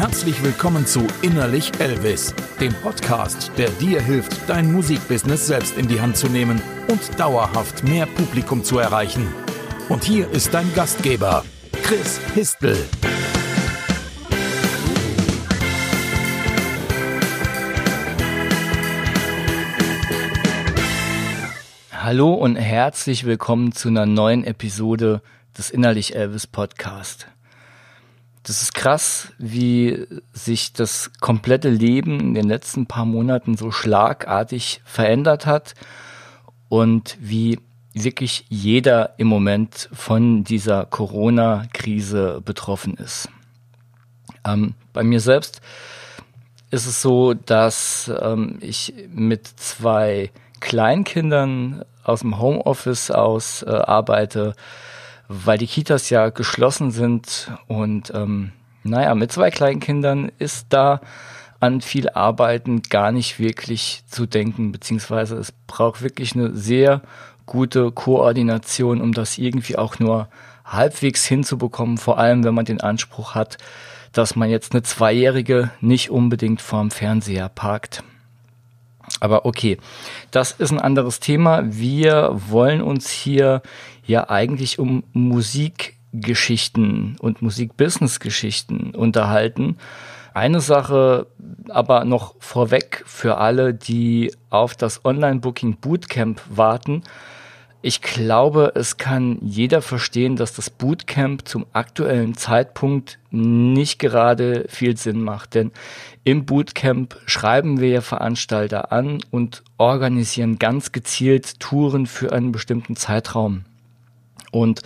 Herzlich willkommen zu Innerlich Elvis, dem Podcast, der dir hilft, dein Musikbusiness selbst in die Hand zu nehmen und dauerhaft mehr Publikum zu erreichen. Und hier ist dein Gastgeber, Chris Histel. Hallo und herzlich willkommen zu einer neuen Episode des Innerlich Elvis Podcast. Das ist krass, wie sich das komplette Leben in den letzten paar Monaten so schlagartig verändert hat und wie wirklich jeder im Moment von dieser Corona-Krise betroffen ist. Ähm, bei mir selbst ist es so, dass ähm, ich mit zwei Kleinkindern aus dem Homeoffice aus äh, arbeite, weil die Kitas ja geschlossen sind und ähm, naja, mit zwei Kleinkindern ist da an viel Arbeiten gar nicht wirklich zu denken, beziehungsweise es braucht wirklich eine sehr gute Koordination, um das irgendwie auch nur halbwegs hinzubekommen, vor allem wenn man den Anspruch hat, dass man jetzt eine Zweijährige nicht unbedingt vorm Fernseher parkt. Aber okay, das ist ein anderes Thema. Wir wollen uns hier ja eigentlich um Musikgeschichten und Musikbusiness-Geschichten unterhalten. Eine Sache aber noch vorweg für alle, die auf das Online-Booking Bootcamp warten. Ich glaube, es kann jeder verstehen, dass das Bootcamp zum aktuellen Zeitpunkt nicht gerade viel Sinn macht. Denn im Bootcamp schreiben wir Veranstalter an und organisieren ganz gezielt Touren für einen bestimmten Zeitraum. Und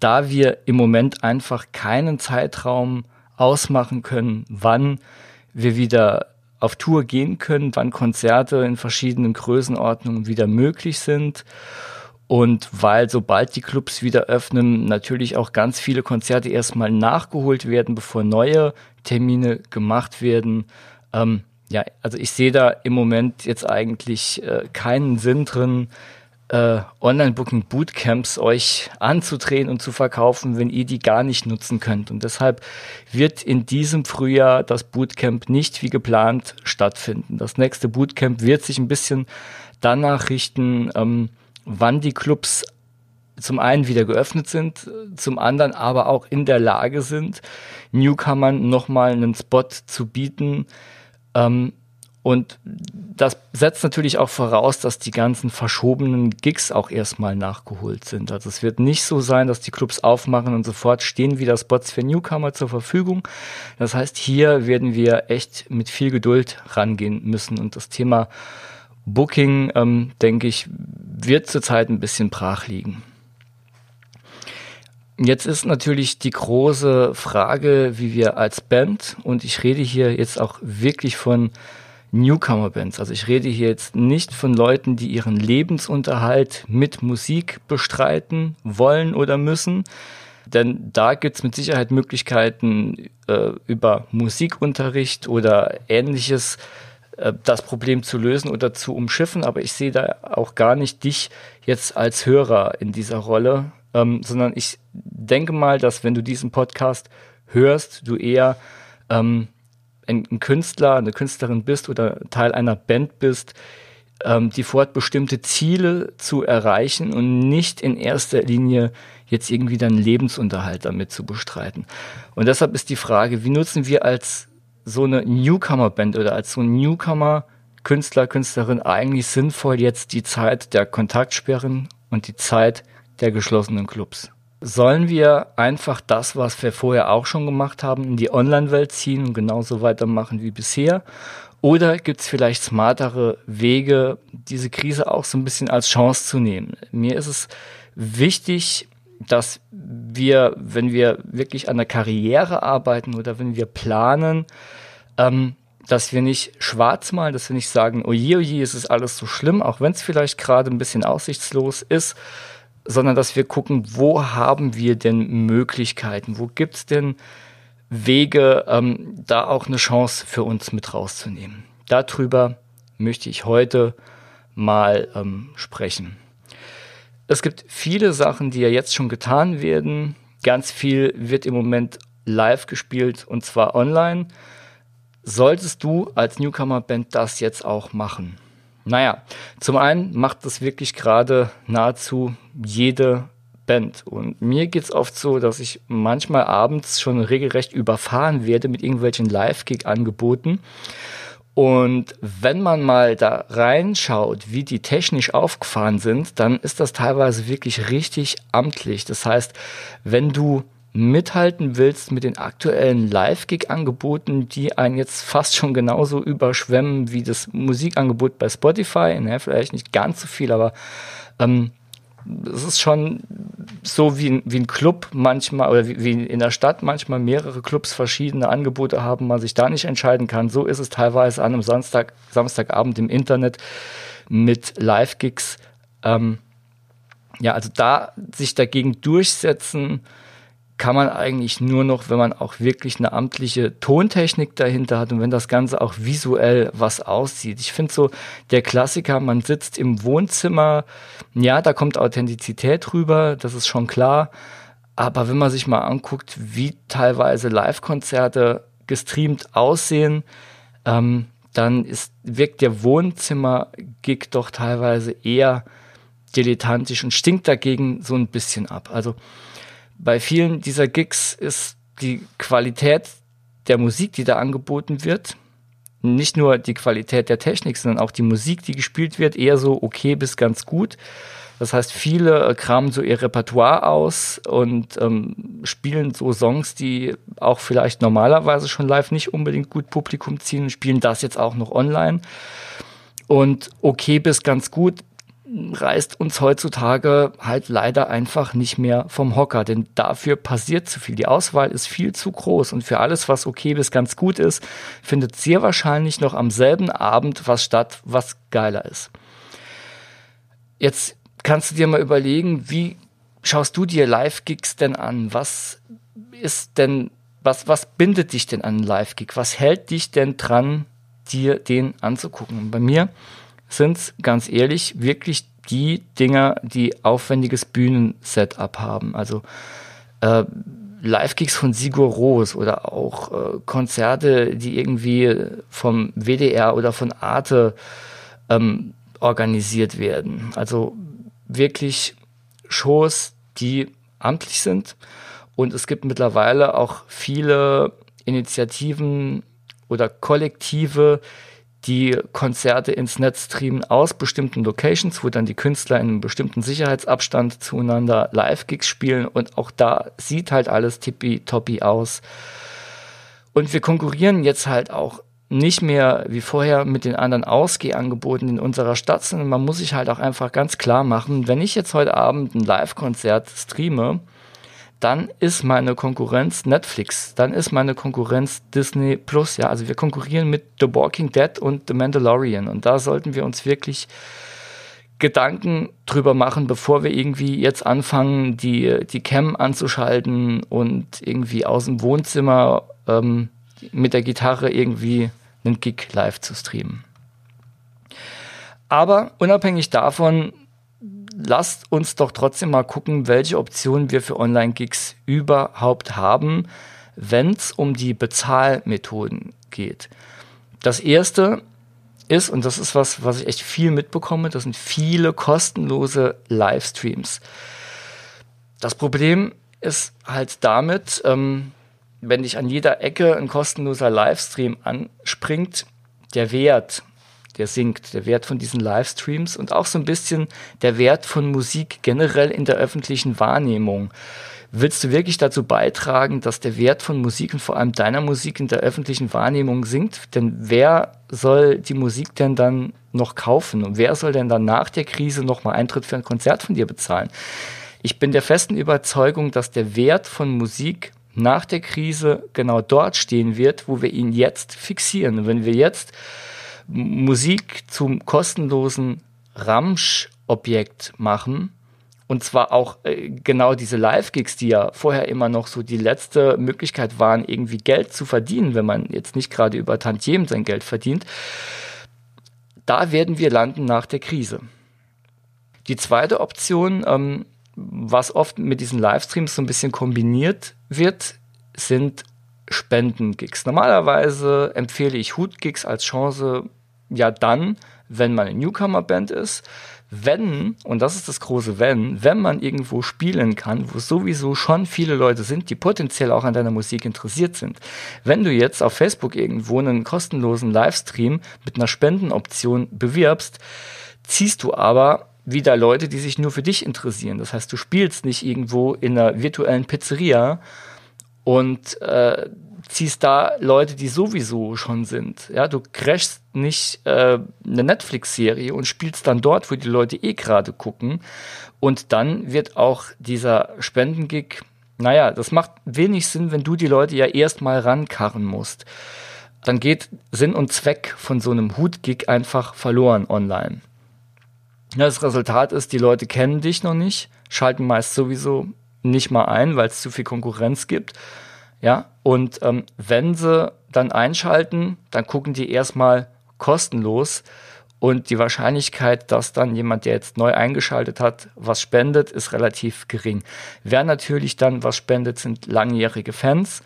da wir im Moment einfach keinen Zeitraum ausmachen können, wann wir wieder auf Tour gehen können, wann Konzerte in verschiedenen Größenordnungen wieder möglich sind und weil sobald die Clubs wieder öffnen, natürlich auch ganz viele Konzerte erstmal nachgeholt werden, bevor neue Termine gemacht werden. Ähm, ja, also ich sehe da im Moment jetzt eigentlich äh, keinen Sinn drin, äh, Online-Booking-Bootcamps euch anzudrehen und zu verkaufen, wenn ihr die gar nicht nutzen könnt. Und deshalb wird in diesem Frühjahr das Bootcamp nicht wie geplant stattfinden. Das nächste Bootcamp wird sich ein bisschen danach richten, ähm, wann die Clubs zum einen wieder geöffnet sind, zum anderen aber auch in der Lage sind, Newcomern nochmal einen Spot zu bieten. Ähm, und das setzt natürlich auch voraus, dass die ganzen verschobenen Gigs auch erstmal nachgeholt sind. Also es wird nicht so sein, dass die Clubs aufmachen und sofort stehen wieder Spots für Newcomer zur Verfügung. Das heißt, hier werden wir echt mit viel Geduld rangehen müssen und das Thema Booking, ähm, denke ich, wird zurzeit ein bisschen brach liegen. Jetzt ist natürlich die große Frage, wie wir als Band, und ich rede hier jetzt auch wirklich von Newcomer-Bands, also ich rede hier jetzt nicht von Leuten, die ihren Lebensunterhalt mit Musik bestreiten wollen oder müssen, denn da gibt es mit Sicherheit Möglichkeiten äh, über Musikunterricht oder ähnliches äh, das Problem zu lösen oder zu umschiffen, aber ich sehe da auch gar nicht dich jetzt als Hörer in dieser Rolle, ähm, sondern ich denke mal, dass wenn du diesen Podcast hörst, du eher ähm, ein, ein, Künstler, eine Künstlerin bist oder Teil einer Band bist, ähm, die vorhat, bestimmte Ziele zu erreichen und nicht in erster Linie jetzt irgendwie deinen Lebensunterhalt damit zu bestreiten. Und deshalb ist die Frage, wie nutzen wir als so eine Newcomer-Band oder als so ein Newcomer-Künstler, Künstlerin eigentlich sinnvoll jetzt die Zeit der Kontaktsperren und die Zeit der geschlossenen Clubs? Sollen wir einfach das, was wir vorher auch schon gemacht haben, in die Online-Welt ziehen und genauso weitermachen wie bisher? Oder gibt es vielleicht smartere Wege, diese Krise auch so ein bisschen als Chance zu nehmen? Mir ist es wichtig, dass wir, wenn wir wirklich an der Karriere arbeiten oder wenn wir planen, ähm, dass wir nicht schwarz malen, dass wir nicht sagen, oje, oje, es ist alles so schlimm, auch wenn es vielleicht gerade ein bisschen aussichtslos ist, sondern dass wir gucken, wo haben wir denn Möglichkeiten, wo gibt es denn Wege, ähm, da auch eine Chance für uns mit rauszunehmen. Darüber möchte ich heute mal ähm, sprechen. Es gibt viele Sachen, die ja jetzt schon getan werden. Ganz viel wird im Moment live gespielt und zwar online. Solltest du als Newcomer-Band das jetzt auch machen? Naja, zum einen macht das wirklich gerade nahezu jede Band. Und mir geht es oft so, dass ich manchmal abends schon regelrecht überfahren werde mit irgendwelchen Live-Gig-Angeboten. Und wenn man mal da reinschaut, wie die technisch aufgefahren sind, dann ist das teilweise wirklich richtig amtlich. Das heißt, wenn du mithalten willst mit den aktuellen Live-Gig-Angeboten, die einen jetzt fast schon genauso überschwemmen wie das Musikangebot bei Spotify, ne, vielleicht nicht ganz so viel, aber ähm, es ist schon so wie, wie ein Club manchmal oder wie, wie in der Stadt manchmal mehrere Clubs verschiedene Angebote haben, man sich da nicht entscheiden kann. So ist es teilweise an einem Samstag, Samstagabend im Internet mit Live-Gigs. Ähm, ja, also da sich dagegen durchsetzen, kann man eigentlich nur noch, wenn man auch wirklich eine amtliche Tontechnik dahinter hat und wenn das Ganze auch visuell was aussieht. Ich finde so, der Klassiker, man sitzt im Wohnzimmer, ja, da kommt Authentizität rüber, das ist schon klar. Aber wenn man sich mal anguckt, wie teilweise Live-Konzerte gestreamt aussehen, ähm, dann ist, wirkt der Wohnzimmer-Gig doch teilweise eher dilettantisch und stinkt dagegen so ein bisschen ab. Also bei vielen dieser Gigs ist die Qualität der Musik, die da angeboten wird, nicht nur die Qualität der Technik, sondern auch die Musik, die gespielt wird, eher so okay bis ganz gut. Das heißt, viele äh, kramen so ihr Repertoire aus und ähm, spielen so Songs, die auch vielleicht normalerweise schon live nicht unbedingt gut Publikum ziehen, spielen das jetzt auch noch online. Und okay bis ganz gut reißt uns heutzutage halt leider einfach nicht mehr vom Hocker, denn dafür passiert zu viel. Die Auswahl ist viel zu groß und für alles, was okay bis ganz gut ist, findet sehr wahrscheinlich noch am selben Abend was statt, was geiler ist. Jetzt kannst du dir mal überlegen, wie schaust du dir Live-Gigs denn an? Was ist denn, was, was bindet dich denn an einen Live-Gig? Was hält dich denn dran, dir den anzugucken? Und bei mir sind es ganz ehrlich wirklich die Dinger, die aufwendiges Bühnensetup haben. Also äh, Live-Gigs von Sigur Ros oder auch äh, Konzerte, die irgendwie vom WDR oder von Arte ähm, organisiert werden. Also wirklich Shows, die amtlich sind. Und es gibt mittlerweile auch viele Initiativen oder Kollektive, die Konzerte ins Netz streamen aus bestimmten Locations, wo dann die Künstler in einem bestimmten Sicherheitsabstand zueinander Live-Gigs spielen und auch da sieht halt alles tippitoppi aus. Und wir konkurrieren jetzt halt auch nicht mehr wie vorher mit den anderen Ausgehangeboten in unserer Stadt, sondern man muss sich halt auch einfach ganz klar machen, wenn ich jetzt heute Abend ein Live-Konzert streame, dann ist meine Konkurrenz Netflix, dann ist meine Konkurrenz Disney Plus. Ja, also wir konkurrieren mit The Walking Dead und The Mandalorian und da sollten wir uns wirklich Gedanken drüber machen, bevor wir irgendwie jetzt anfangen, die, die Cam anzuschalten und irgendwie aus dem Wohnzimmer ähm, mit der Gitarre irgendwie einen Gig live zu streamen. Aber unabhängig davon lasst uns doch trotzdem mal gucken, welche Optionen wir für Online-Gigs überhaupt haben, wenn es um die Bezahlmethoden geht. Das erste ist, und das ist was, was ich echt viel mitbekomme, das sind viele kostenlose Livestreams. Das Problem ist halt damit, ähm, wenn dich an jeder Ecke ein kostenloser Livestream anspringt, der Wert der sinkt, der Wert von diesen Livestreams und auch so ein bisschen der Wert von Musik generell in der öffentlichen Wahrnehmung. Willst du wirklich dazu beitragen, dass der Wert von Musik und vor allem deiner Musik in der öffentlichen Wahrnehmung sinkt? Denn wer soll die Musik denn dann noch kaufen? Und wer soll denn dann nach der Krise nochmal Eintritt für ein Konzert von dir bezahlen? Ich bin der festen Überzeugung, dass der Wert von Musik nach der Krise genau dort stehen wird, wo wir ihn jetzt fixieren. Und wenn wir jetzt Musik zum kostenlosen Ramsch-Objekt machen. Und zwar auch äh, genau diese Live-Gigs, die ja vorher immer noch so die letzte Möglichkeit waren, irgendwie Geld zu verdienen, wenn man jetzt nicht gerade über Tantiemen sein Geld verdient. Da werden wir landen nach der Krise. Die zweite Option, ähm, was oft mit diesen Livestreams so ein bisschen kombiniert wird, sind Spendengigs. Normalerweise empfehle ich Hut-Gigs als Chance ja dann, wenn man eine Newcomer-Band ist, wenn, und das ist das große Wenn, wenn man irgendwo spielen kann, wo sowieso schon viele Leute sind, die potenziell auch an deiner Musik interessiert sind. Wenn du jetzt auf Facebook irgendwo einen kostenlosen Livestream mit einer Spendenoption bewirbst, ziehst du aber wieder Leute, die sich nur für dich interessieren. Das heißt, du spielst nicht irgendwo in einer virtuellen Pizzeria und äh, ziehst da Leute, die sowieso schon sind. Ja, du crashst nicht äh, eine Netflix-Serie und spielst dann dort, wo die Leute eh gerade gucken. Und dann wird auch dieser Spendengig, naja, das macht wenig Sinn, wenn du die Leute ja erstmal rankarren musst. Dann geht Sinn und Zweck von so einem Hut-Gig einfach verloren online. Das Resultat ist, die Leute kennen dich noch nicht, schalten meist sowieso nicht mal ein, weil es zu viel Konkurrenz gibt. Ja, und ähm, wenn sie dann einschalten, dann gucken die erstmal kostenlos. Und die Wahrscheinlichkeit, dass dann jemand, der jetzt neu eingeschaltet hat, was spendet, ist relativ gering. Wer natürlich dann was spendet, sind langjährige Fans.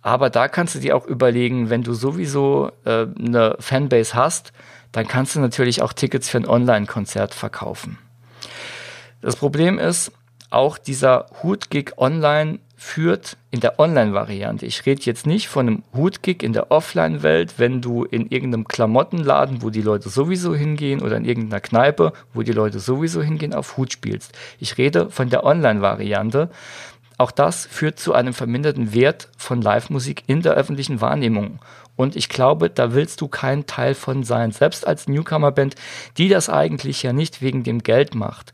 Aber da kannst du dir auch überlegen, wenn du sowieso äh, eine Fanbase hast, dann kannst du natürlich auch Tickets für ein Online-Konzert verkaufen. Das Problem ist, auch dieser Hut-Gig online führt in der Online-Variante. Ich rede jetzt nicht von einem Hut-Gig in der Offline-Welt, wenn du in irgendeinem Klamottenladen, wo die Leute sowieso hingehen, oder in irgendeiner Kneipe, wo die Leute sowieso hingehen, auf Hut spielst. Ich rede von der Online-Variante. Auch das führt zu einem verminderten Wert von Live-Musik in der öffentlichen Wahrnehmung. Und ich glaube, da willst du kein Teil von sein. Selbst als Newcomer-Band, die das eigentlich ja nicht wegen dem Geld macht.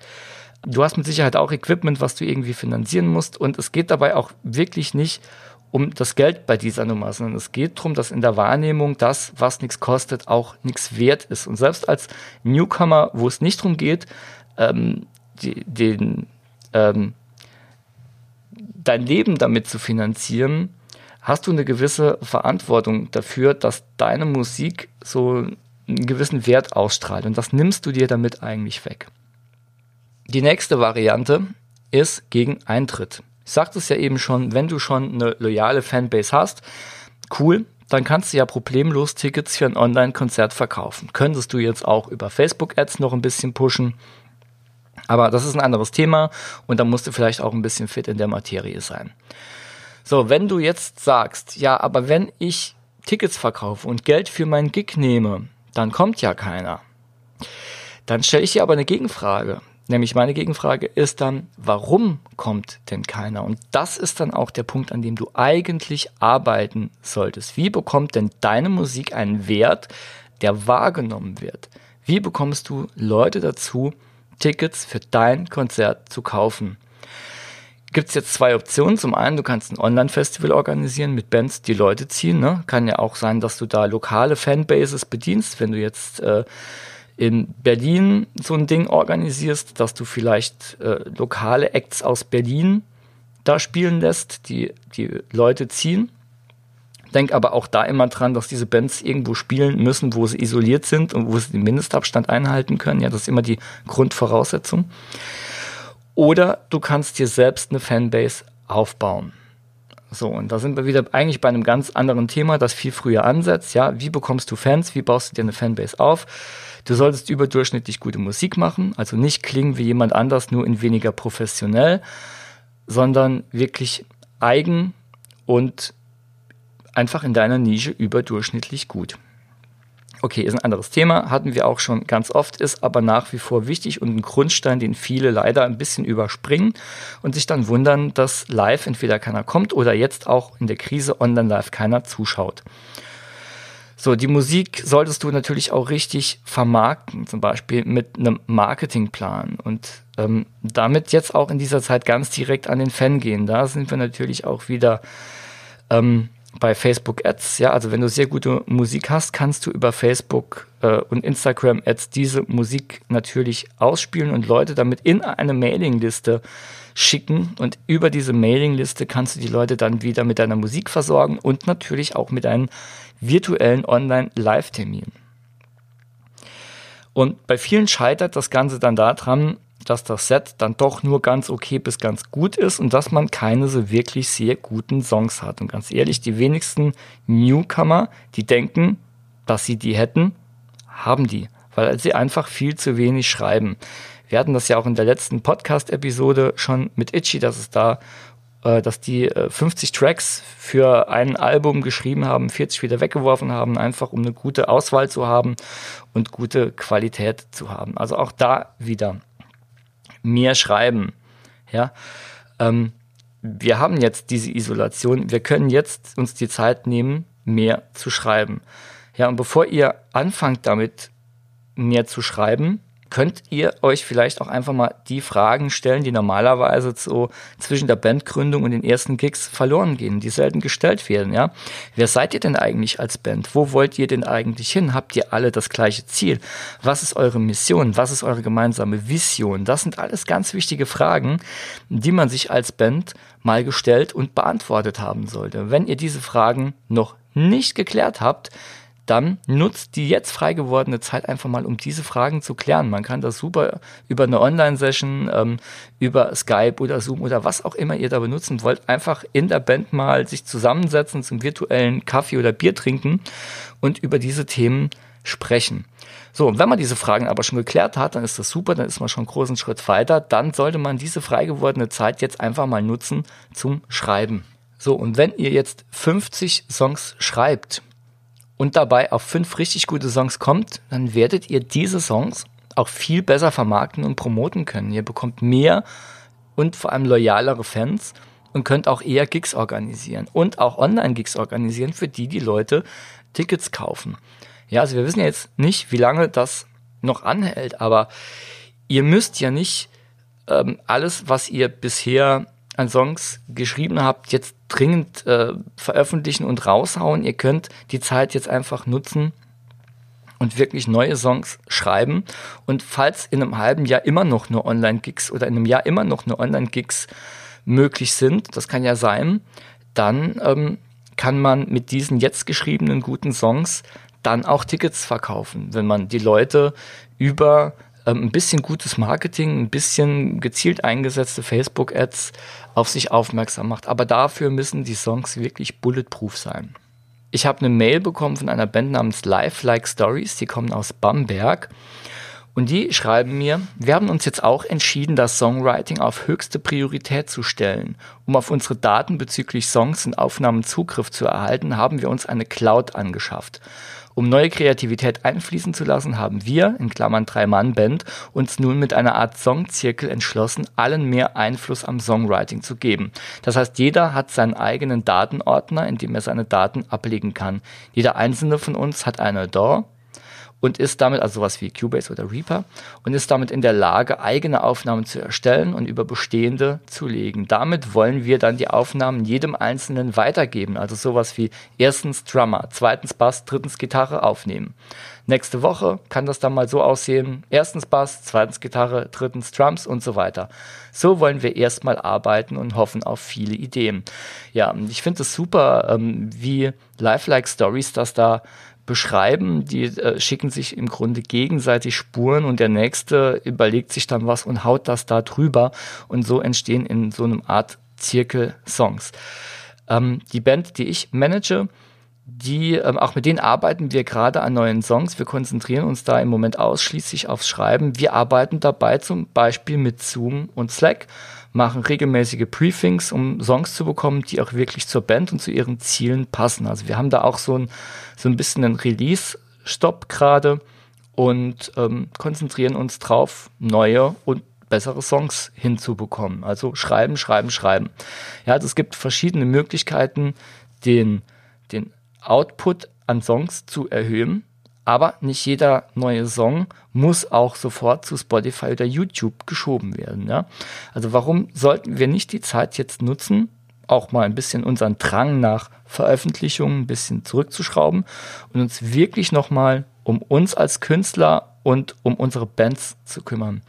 Du hast mit Sicherheit auch Equipment, was du irgendwie finanzieren musst. Und es geht dabei auch wirklich nicht um das Geld bei dieser Nummer, sondern es geht darum, dass in der Wahrnehmung das, was nichts kostet, auch nichts wert ist. Und selbst als Newcomer, wo es nicht darum geht, ähm, die, den, ähm, dein Leben damit zu finanzieren, hast du eine gewisse Verantwortung dafür, dass deine Musik so einen gewissen Wert ausstrahlt. Und das nimmst du dir damit eigentlich weg. Die nächste Variante ist gegen Eintritt. Ich sagte es ja eben schon, wenn du schon eine loyale Fanbase hast, cool, dann kannst du ja problemlos Tickets für ein Online-Konzert verkaufen. Könntest du jetzt auch über Facebook-Ads noch ein bisschen pushen. Aber das ist ein anderes Thema und da musst du vielleicht auch ein bisschen fit in der Materie sein. So, wenn du jetzt sagst, ja, aber wenn ich Tickets verkaufe und Geld für meinen Gig nehme, dann kommt ja keiner. Dann stelle ich dir aber eine Gegenfrage. Nämlich meine Gegenfrage ist dann, warum kommt denn keiner? Und das ist dann auch der Punkt, an dem du eigentlich arbeiten solltest. Wie bekommt denn deine Musik einen Wert, der wahrgenommen wird? Wie bekommst du Leute dazu, Tickets für dein Konzert zu kaufen? Gibt es jetzt zwei Optionen. Zum einen, du kannst ein Online-Festival organisieren mit Bands, die Leute ziehen. Ne? Kann ja auch sein, dass du da lokale Fanbases bedienst, wenn du jetzt äh, in Berlin so ein Ding organisierst, dass du vielleicht äh, lokale Acts aus Berlin da spielen lässt, die die Leute ziehen. Denk aber auch da immer dran, dass diese Bands irgendwo spielen müssen, wo sie isoliert sind und wo sie den Mindestabstand einhalten können. Ja, das ist immer die Grundvoraussetzung. Oder du kannst dir selbst eine Fanbase aufbauen. So, und da sind wir wieder eigentlich bei einem ganz anderen Thema, das viel früher ansetzt. Ja, wie bekommst du Fans? Wie baust du dir eine Fanbase auf? Du solltest überdurchschnittlich gute Musik machen, also nicht klingen wie jemand anders, nur in weniger professionell, sondern wirklich eigen und einfach in deiner Nische überdurchschnittlich gut. Okay, ist ein anderes Thema, hatten wir auch schon ganz oft, ist aber nach wie vor wichtig und ein Grundstein, den viele leider ein bisschen überspringen und sich dann wundern, dass live entweder keiner kommt oder jetzt auch in der Krise online live keiner zuschaut. So, die Musik solltest du natürlich auch richtig vermarkten, zum Beispiel mit einem Marketingplan und ähm, damit jetzt auch in dieser Zeit ganz direkt an den Fan gehen. Da sind wir natürlich auch wieder ähm, bei Facebook Ads. Ja, also wenn du sehr gute Musik hast, kannst du über Facebook äh, und Instagram Ads diese Musik natürlich ausspielen und Leute damit in eine Mailingliste schicken und über diese Mailingliste kannst du die Leute dann wieder mit deiner Musik versorgen und natürlich auch mit deinen virtuellen Online-Live-Termin. Und bei vielen scheitert das Ganze dann daran, dass das Set dann doch nur ganz okay bis ganz gut ist und dass man keine so wirklich sehr guten Songs hat. Und ganz ehrlich, die wenigsten Newcomer, die denken, dass sie die hätten, haben die, weil sie einfach viel zu wenig schreiben. Wir hatten das ja auch in der letzten Podcast-Episode schon mit Itchy, dass es da äh, dass die 50 äh, Tracks für ein Album geschrieben haben, 40 wieder weggeworfen haben, einfach um eine gute Auswahl zu haben und gute Qualität zu haben. Also auch da wieder mehr schreiben. Ja, ähm, wir haben jetzt diese Isolation. Wir können jetzt uns die Zeit nehmen, mehr zu schreiben. Ja, und bevor ihr anfangt damit mehr zu schreiben, könnt ihr euch vielleicht auch einfach mal die Fragen stellen, die normalerweise so zwischen der Bandgründung und den ersten Gigs verloren gehen, die selten gestellt werden, ja. Wer seid ihr denn eigentlich als Band? Wo wollt ihr denn eigentlich hin? Habt ihr alle das gleiche Ziel? Was ist eure Mission? Was ist eure gemeinsame Vision? Das sind alles ganz wichtige Fragen, die man sich als Band mal gestellt und beantwortet haben sollte. Wenn ihr diese Fragen noch nicht geklärt habt, dann nutzt die jetzt frei gewordene Zeit einfach mal, um diese Fragen zu klären. Man kann das super über eine Online-Session, ähm, über Skype oder Zoom oder was auch immer ihr da benutzen wollt, einfach in der Band mal sich zusammensetzen zum virtuellen Kaffee oder Bier trinken und über diese Themen sprechen. So, und wenn man diese Fragen aber schon geklärt hat, dann ist das super, dann ist man schon einen großen Schritt weiter. Dann sollte man diese frei gewordene Zeit jetzt einfach mal nutzen zum Schreiben. So, und wenn ihr jetzt 50 Songs schreibt, und dabei auf fünf richtig gute Songs kommt, dann werdet ihr diese Songs auch viel besser vermarkten und promoten können. Ihr bekommt mehr und vor allem loyalere Fans und könnt auch eher Gigs organisieren und auch Online-Gigs organisieren, für die die Leute Tickets kaufen. Ja, also wir wissen jetzt nicht, wie lange das noch anhält, aber ihr müsst ja nicht ähm, alles, was ihr bisher an Songs geschrieben habt, jetzt dringend äh, veröffentlichen und raushauen. Ihr könnt die Zeit jetzt einfach nutzen und wirklich neue Songs schreiben. Und falls in einem halben Jahr immer noch nur Online-Gigs oder in einem Jahr immer noch nur Online-Gigs möglich sind, das kann ja sein, dann ähm, kann man mit diesen jetzt geschriebenen guten Songs dann auch Tickets verkaufen, wenn man die Leute über ähm, ein bisschen gutes Marketing, ein bisschen gezielt eingesetzte Facebook-Ads auf sich aufmerksam macht. Aber dafür müssen die Songs wirklich bulletproof sein. Ich habe eine Mail bekommen von einer Band namens Life Like Stories, die kommen aus Bamberg. Und die schreiben mir, wir haben uns jetzt auch entschieden, das Songwriting auf höchste Priorität zu stellen. Um auf unsere Daten bezüglich Songs und Aufnahmen Zugriff zu erhalten, haben wir uns eine Cloud angeschafft. Um neue Kreativität einfließen zu lassen, haben wir, in Klammern Drei-Mann-Band, uns nun mit einer Art Songzirkel entschlossen, allen mehr Einfluss am Songwriting zu geben. Das heißt, jeder hat seinen eigenen Datenordner, in dem er seine Daten ablegen kann. Jeder einzelne von uns hat eine DAW, und ist damit, also sowas wie Cubase oder Reaper, und ist damit in der Lage, eigene Aufnahmen zu erstellen und über bestehende zu legen. Damit wollen wir dann die Aufnahmen jedem Einzelnen weitergeben, also sowas wie erstens Drummer, zweitens Bass, drittens Gitarre aufnehmen. Nächste Woche kann das dann mal so aussehen, erstens Bass, zweitens Gitarre, drittens Drums und so weiter. So wollen wir erstmal arbeiten und hoffen auf viele Ideen. Ja, ich finde es super, ähm, wie Lifelike Stories das da beschreiben, die äh, schicken sich im Grunde gegenseitig Spuren und der nächste überlegt sich dann was und haut das da drüber und so entstehen in so einem Art Zirkel Songs. Ähm, die Band, die ich manage, die, ähm, auch mit denen arbeiten wir gerade an neuen Songs. Wir konzentrieren uns da im Moment ausschließlich aufs Schreiben. Wir arbeiten dabei zum Beispiel mit Zoom und Slack machen regelmäßige Briefings, um Songs zu bekommen, die auch wirklich zur Band und zu ihren Zielen passen. Also wir haben da auch so ein, so ein bisschen einen Release-Stopp gerade und ähm, konzentrieren uns drauf, neue und bessere Songs hinzubekommen. Also schreiben, schreiben, schreiben. Ja, also es gibt verschiedene Möglichkeiten, den, den Output an Songs zu erhöhen. Aber nicht jeder neue Song muss auch sofort zu Spotify oder YouTube geschoben werden. Ja? Also warum sollten wir nicht die Zeit jetzt nutzen, auch mal ein bisschen unseren Drang nach Veröffentlichungen ein bisschen zurückzuschrauben und uns wirklich nochmal um uns als Künstler und um unsere Bands zu kümmern.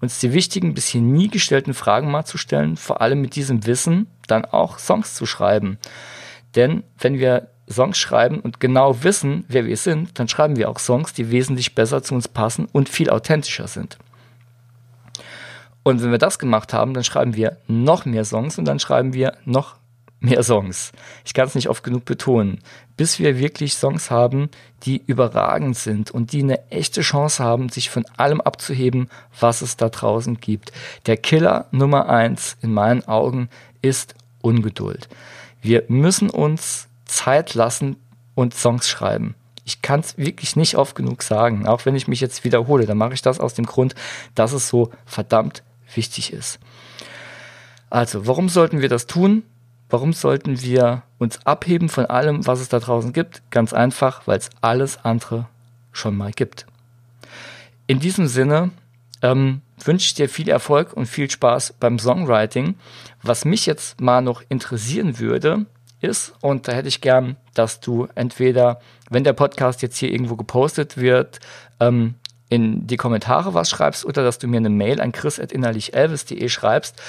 Uns die wichtigen, bisher nie gestellten Fragen mal zu stellen, vor allem mit diesem Wissen dann auch Songs zu schreiben. Denn wenn wir Songs schreiben und genau wissen, wer wir sind, dann schreiben wir auch Songs, die wesentlich besser zu uns passen und viel authentischer sind. Und wenn wir das gemacht haben, dann schreiben wir noch mehr Songs und dann schreiben wir noch mehr Songs. Ich kann es nicht oft genug betonen. Bis wir wirklich Songs haben, die überragend sind und die eine echte Chance haben, sich von allem abzuheben, was es da draußen gibt. Der Killer Nummer eins in meinen Augen ist Ungeduld. Wir müssen uns Zeit lassen und Songs schreiben. Ich kann es wirklich nicht oft genug sagen, auch wenn ich mich jetzt wiederhole. Dann mache ich das aus dem Grund, dass es so verdammt wichtig ist. Also, warum sollten wir das tun? Warum sollten wir uns abheben von allem, was es da draußen gibt? Ganz einfach, weil es alles andere schon mal gibt. In diesem Sinne ähm, wünsche ich dir viel Erfolg und viel Spaß beim Songwriting. Was mich jetzt mal noch interessieren würde, ist, und da hätte ich gern, dass du entweder, wenn der Podcast jetzt hier irgendwo gepostet wird, ähm, in die Kommentare was schreibst oder dass du mir eine Mail an chris.innerlichelvis.de schreibst.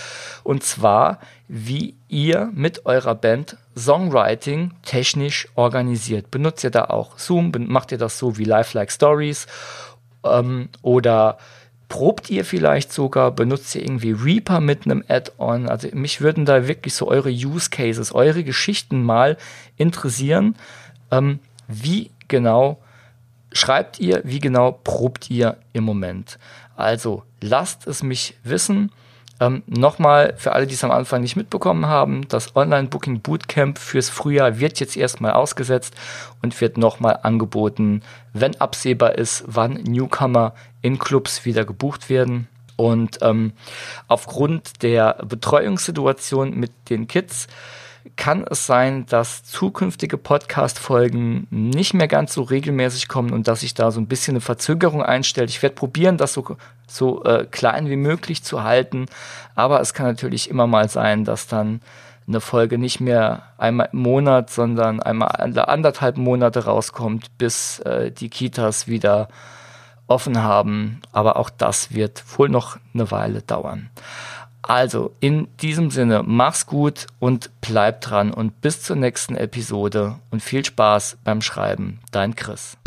Und zwar, wie ihr mit eurer Band Songwriting technisch organisiert. Benutzt ihr da auch Zoom? Macht ihr das so wie Lifelike Stories? Ähm, oder probt ihr vielleicht sogar? Benutzt ihr irgendwie Reaper mit einem Add-on? Also mich würden da wirklich so eure Use Cases, eure Geschichten mal interessieren. Ähm, wie genau schreibt ihr, wie genau probt ihr im Moment? Also lasst es mich wissen. Ähm, Nochmal für alle, die es am Anfang nicht mitbekommen haben, das Online-Booking Bootcamp fürs Frühjahr wird jetzt erstmal ausgesetzt und wird nochmal angeboten, wenn absehbar ist, wann Newcomer in Clubs wieder gebucht werden. Und ähm, aufgrund der Betreuungssituation mit den Kids kann es sein, dass zukünftige Podcast-Folgen nicht mehr ganz so regelmäßig kommen und dass sich da so ein bisschen eine Verzögerung einstellt. Ich werde probieren, das so, so äh, klein wie möglich zu halten, aber es kann natürlich immer mal sein, dass dann eine Folge nicht mehr einmal im Monat, sondern einmal anderthalb Monate rauskommt, bis äh, die Kitas wieder offen haben. Aber auch das wird wohl noch eine Weile dauern. Also in diesem Sinne, mach's gut und bleib dran und bis zur nächsten Episode und viel Spaß beim Schreiben. Dein Chris.